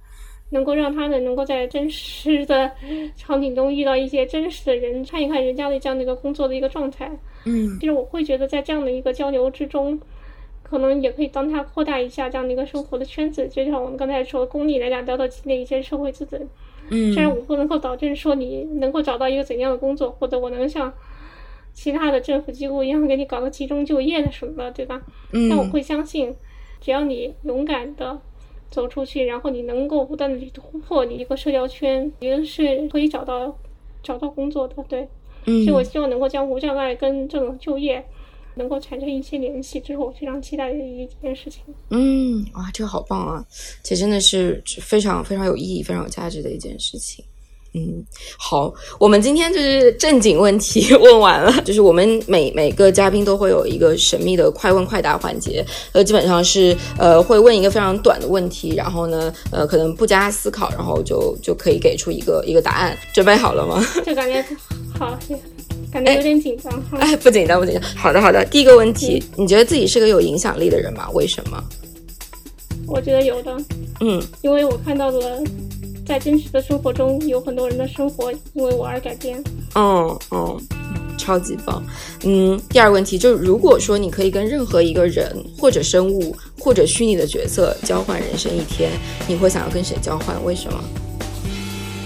能够让他们能够在真实的场景中遇到一些真实的人，看一看人家的这样的一个工作的一个状态。嗯其实我会觉得，在这样的一个交流之中，可能也可以帮他扩大一下这样的一个生活的圈子。就像我们刚才说，公立来讲，得到积累一些社会资本。嗯虽然嗯我不能够保证说你能够找到一个怎样的工作，或者我能像其他的政府机构一样给你搞个集中就业的什么的，对吧？嗯但我嗯会相信，只要你勇敢的走出去，然后你能够不断的去突破你一个社交圈，你是可以找到找到工作的。对，嗯，所以我希望能够将无障碍跟这种就业能够产生一些联系，这是我非常期待的一件事情。嗯，哇，这个好棒啊！这真的是非常非常有意义、非常有价值的一件事情。嗯，好，我们今天就是正经问题 问完了，就是我们每每个嘉宾都会有一个神秘的快问快答环节，呃，基本上是呃会问一个非常短的问题，然后呢，呃，可能不加思考，然后就就可以给出一个一个答案。准备好了吗？就感觉好，感觉有点紧张哈。哎，不紧张，不紧张。好的，好的。第一个问题，你觉得自己是个有影响力的人吗？为什么？我觉得有的，嗯因为我看到了，在真实的生活中，有很多人的生活因为我而改变。嗯嗯，超级棒。嗯，第二个问题就是，如果说你可以跟任何一个人或者生物或者虚拟的角色交换人生一天，你会想要跟谁交换？为什么？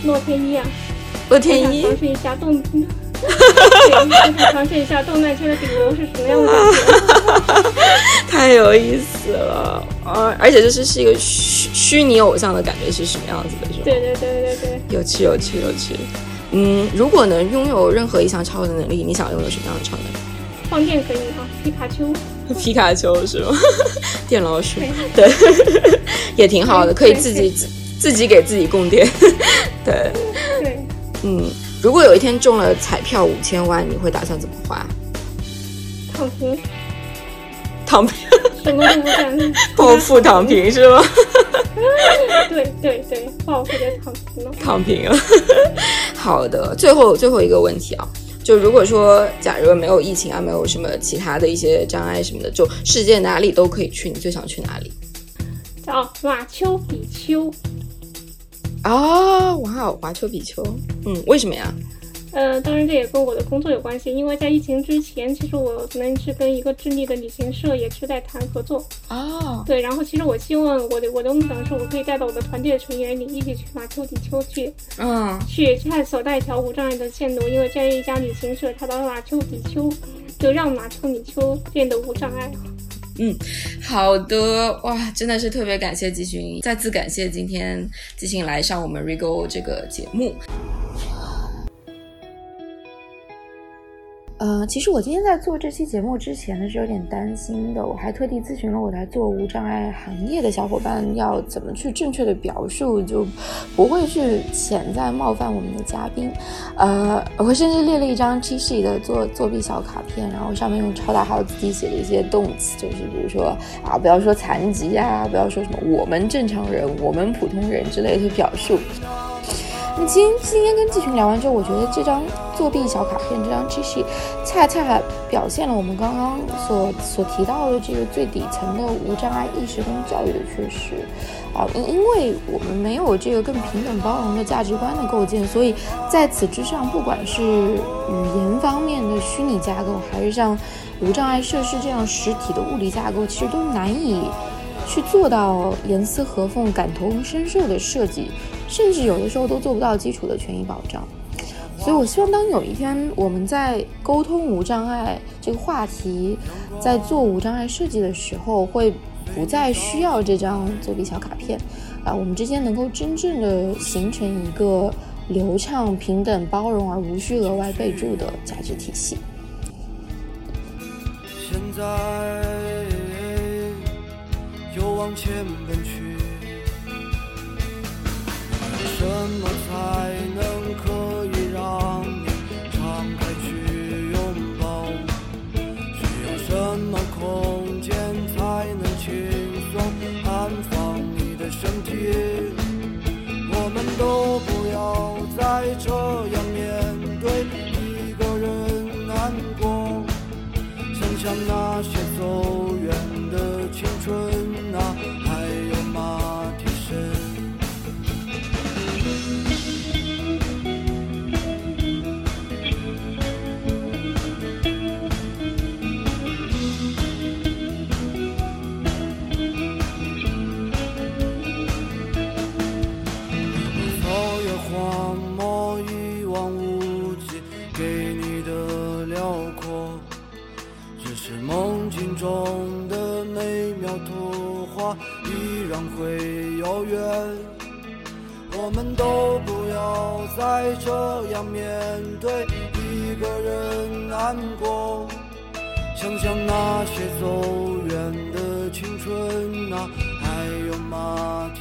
洛天依啊，洛天依。尝试一下动，尝试一下动漫圈的顶流是什么样的感觉。太有意思了啊！而且就是是一个虚虚拟偶像的感觉是什么样子的？是吗？对对对对对，有趣有趣有趣。嗯，如果能拥有任何一项超能力，你想拥有什么样的超能力？放电可以吗？皮卡丘？皮卡丘是吗？电老鼠？对，也挺好的，可以自己自自己给自己供电。对对，嗯，如果有一天中了彩票五千万，你会打算怎么花？躺平。躺平。什么都不干。暴富躺平是吗？对 对对，暴富的躺平了。躺平了。好的，最后最后一个问题啊。就如果说，假如没有疫情啊，没有什么其他的一些障碍什么的，就世界哪里都可以去，你最想去哪里？叫马丘比丘。啊，哇哦，马丘比丘，嗯，为什么呀？呃，当然这也跟我的工作有关系，因为在疫情之前，其实我可能是跟一个智利的旅行社也是在谈合作哦。对，然后其实我希望我的我的梦想是我可以带到我的团队的成员里一起去马丘比丘去，嗯，去探索那条无障碍的线路，因为这一家旅行社它把马丘比丘就让马丘比丘变得无障碍。嗯，好的，哇，真的是特别感谢季勋，再次感谢今天季勋来上我们 Rego 这个节目。呃，其实我今天在做这期节目之前呢，是有点担心的。我还特地咨询了我来做无障碍行业的小伙伴，要怎么去正确的表述，就不会去潜在冒犯我们的嘉宾。呃，我甚至列了一张 G 系的作作弊小卡片，然后上面用超大号字体写了一些动词，就是比如说啊，不要说残疾呀，不要说什么我们正常人、我们普通人之类的表述。那今今天跟季群聊完之后，我觉得这张作弊小卡片，这张 G 系，恰恰表现了我们刚刚所所提到的这个最底层的无障碍意识跟教育的缺失啊，因因为我们没有这个更平等包容的价值观的构建，所以在此之上，不管是语言方面的虚拟架构，还是像无障碍设施这样实体的物理架构，其实都难以去做到严丝合缝、感同身受的设计。甚至有的时候都做不到基础的权益保障，所以我希望当有一天我们在沟通无障碍这个话题，在做无障碍设计的时候，会不再需要这张作弊小卡片，啊，我们之间能够真正的形成一个流畅、平等、包容而无需额外备注的价值体系。现在又往前奔去。什么才能可以让你敞开去拥抱？需要什么空间才能轻松安放你的身体？我们都不要再这样面对一个人难过。想想那些走远的青春。会遥远，我们都不要再这样面对一个人难过。想想那些走远的青春啊还有吗。